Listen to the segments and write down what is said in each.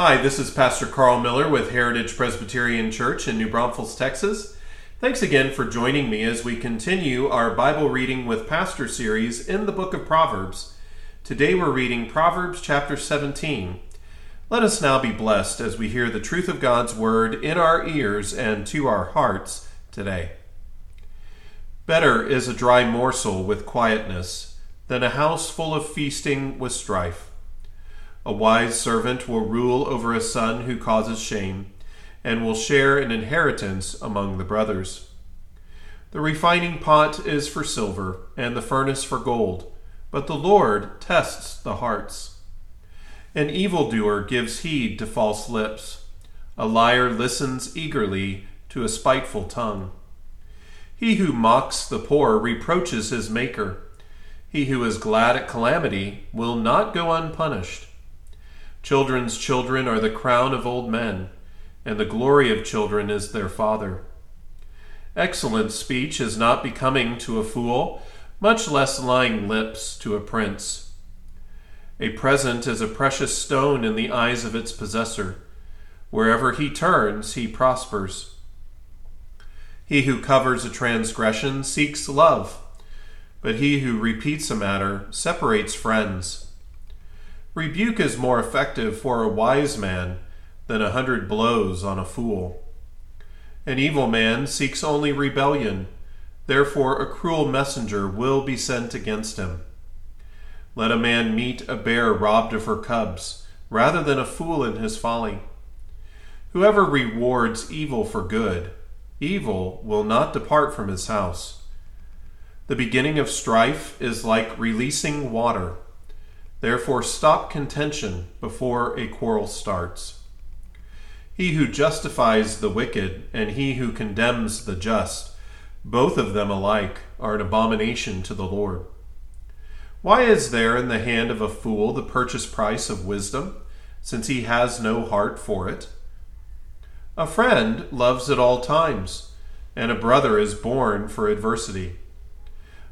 Hi, this is Pastor Carl Miller with Heritage Presbyterian Church in New Braunfels, Texas. Thanks again for joining me as we continue our Bible reading with Pastor series in the book of Proverbs. Today we're reading Proverbs chapter 17. Let us now be blessed as we hear the truth of God's word in our ears and to our hearts today. Better is a dry morsel with quietness than a house full of feasting with strife. A wise servant will rule over a son who causes shame, and will share an inheritance among the brothers. The refining pot is for silver, and the furnace for gold, but the Lord tests the hearts. An evildoer gives heed to false lips. A liar listens eagerly to a spiteful tongue. He who mocks the poor reproaches his Maker. He who is glad at calamity will not go unpunished. Children's children are the crown of old men, and the glory of children is their father. Excellent speech is not becoming to a fool, much less lying lips to a prince. A present is a precious stone in the eyes of its possessor. Wherever he turns, he prospers. He who covers a transgression seeks love, but he who repeats a matter separates friends. Rebuke is more effective for a wise man than a hundred blows on a fool. An evil man seeks only rebellion, therefore a cruel messenger will be sent against him. Let a man meet a bear robbed of her cubs, rather than a fool in his folly. Whoever rewards evil for good, evil will not depart from his house. The beginning of strife is like releasing water Therefore, stop contention before a quarrel starts. He who justifies the wicked and he who condemns the just, both of them alike, are an abomination to the Lord. Why is there in the hand of a fool the purchase price of wisdom, since he has no heart for it? A friend loves at all times, and a brother is born for adversity.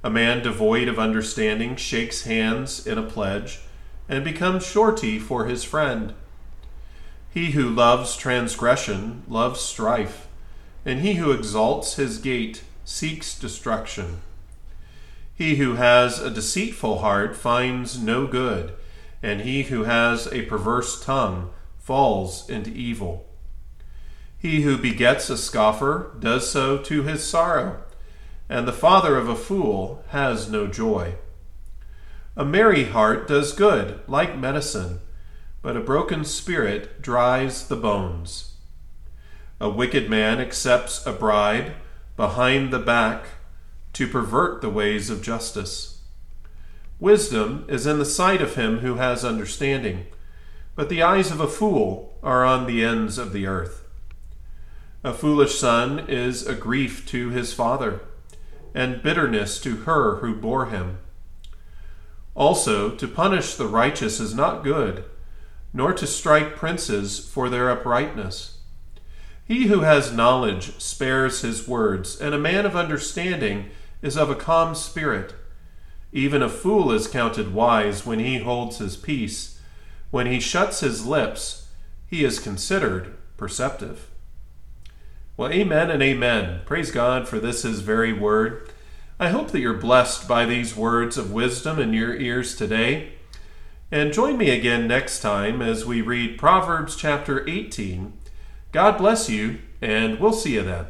A man devoid of understanding shakes hands in a pledge and becomes surety for his friend. He who loves transgression loves strife, and he who exalts his gate seeks destruction. He who has a deceitful heart finds no good, and he who has a perverse tongue falls into evil. He who begets a scoffer does so to his sorrow and the father of a fool has no joy. A merry heart does good, like medicine, but a broken spirit dries the bones. A wicked man accepts a bribe behind the back to pervert the ways of justice. Wisdom is in the sight of him who has understanding, but the eyes of a fool are on the ends of the earth. A foolish son is a grief to his father and bitterness to her who bore him. Also, to punish the righteous is not good, nor to strike princes for their uprightness. He who has knowledge spares his words, and a man of understanding is of a calm spirit. Even a fool is counted wise when he holds his peace. When he shuts his lips, he is considered perceptive. Well, amen and amen. Praise God for this His very word. I hope that you're blessed by these words of wisdom in your ears today. And join me again next time as we read Proverbs chapter 18. God bless you, and we'll see you then.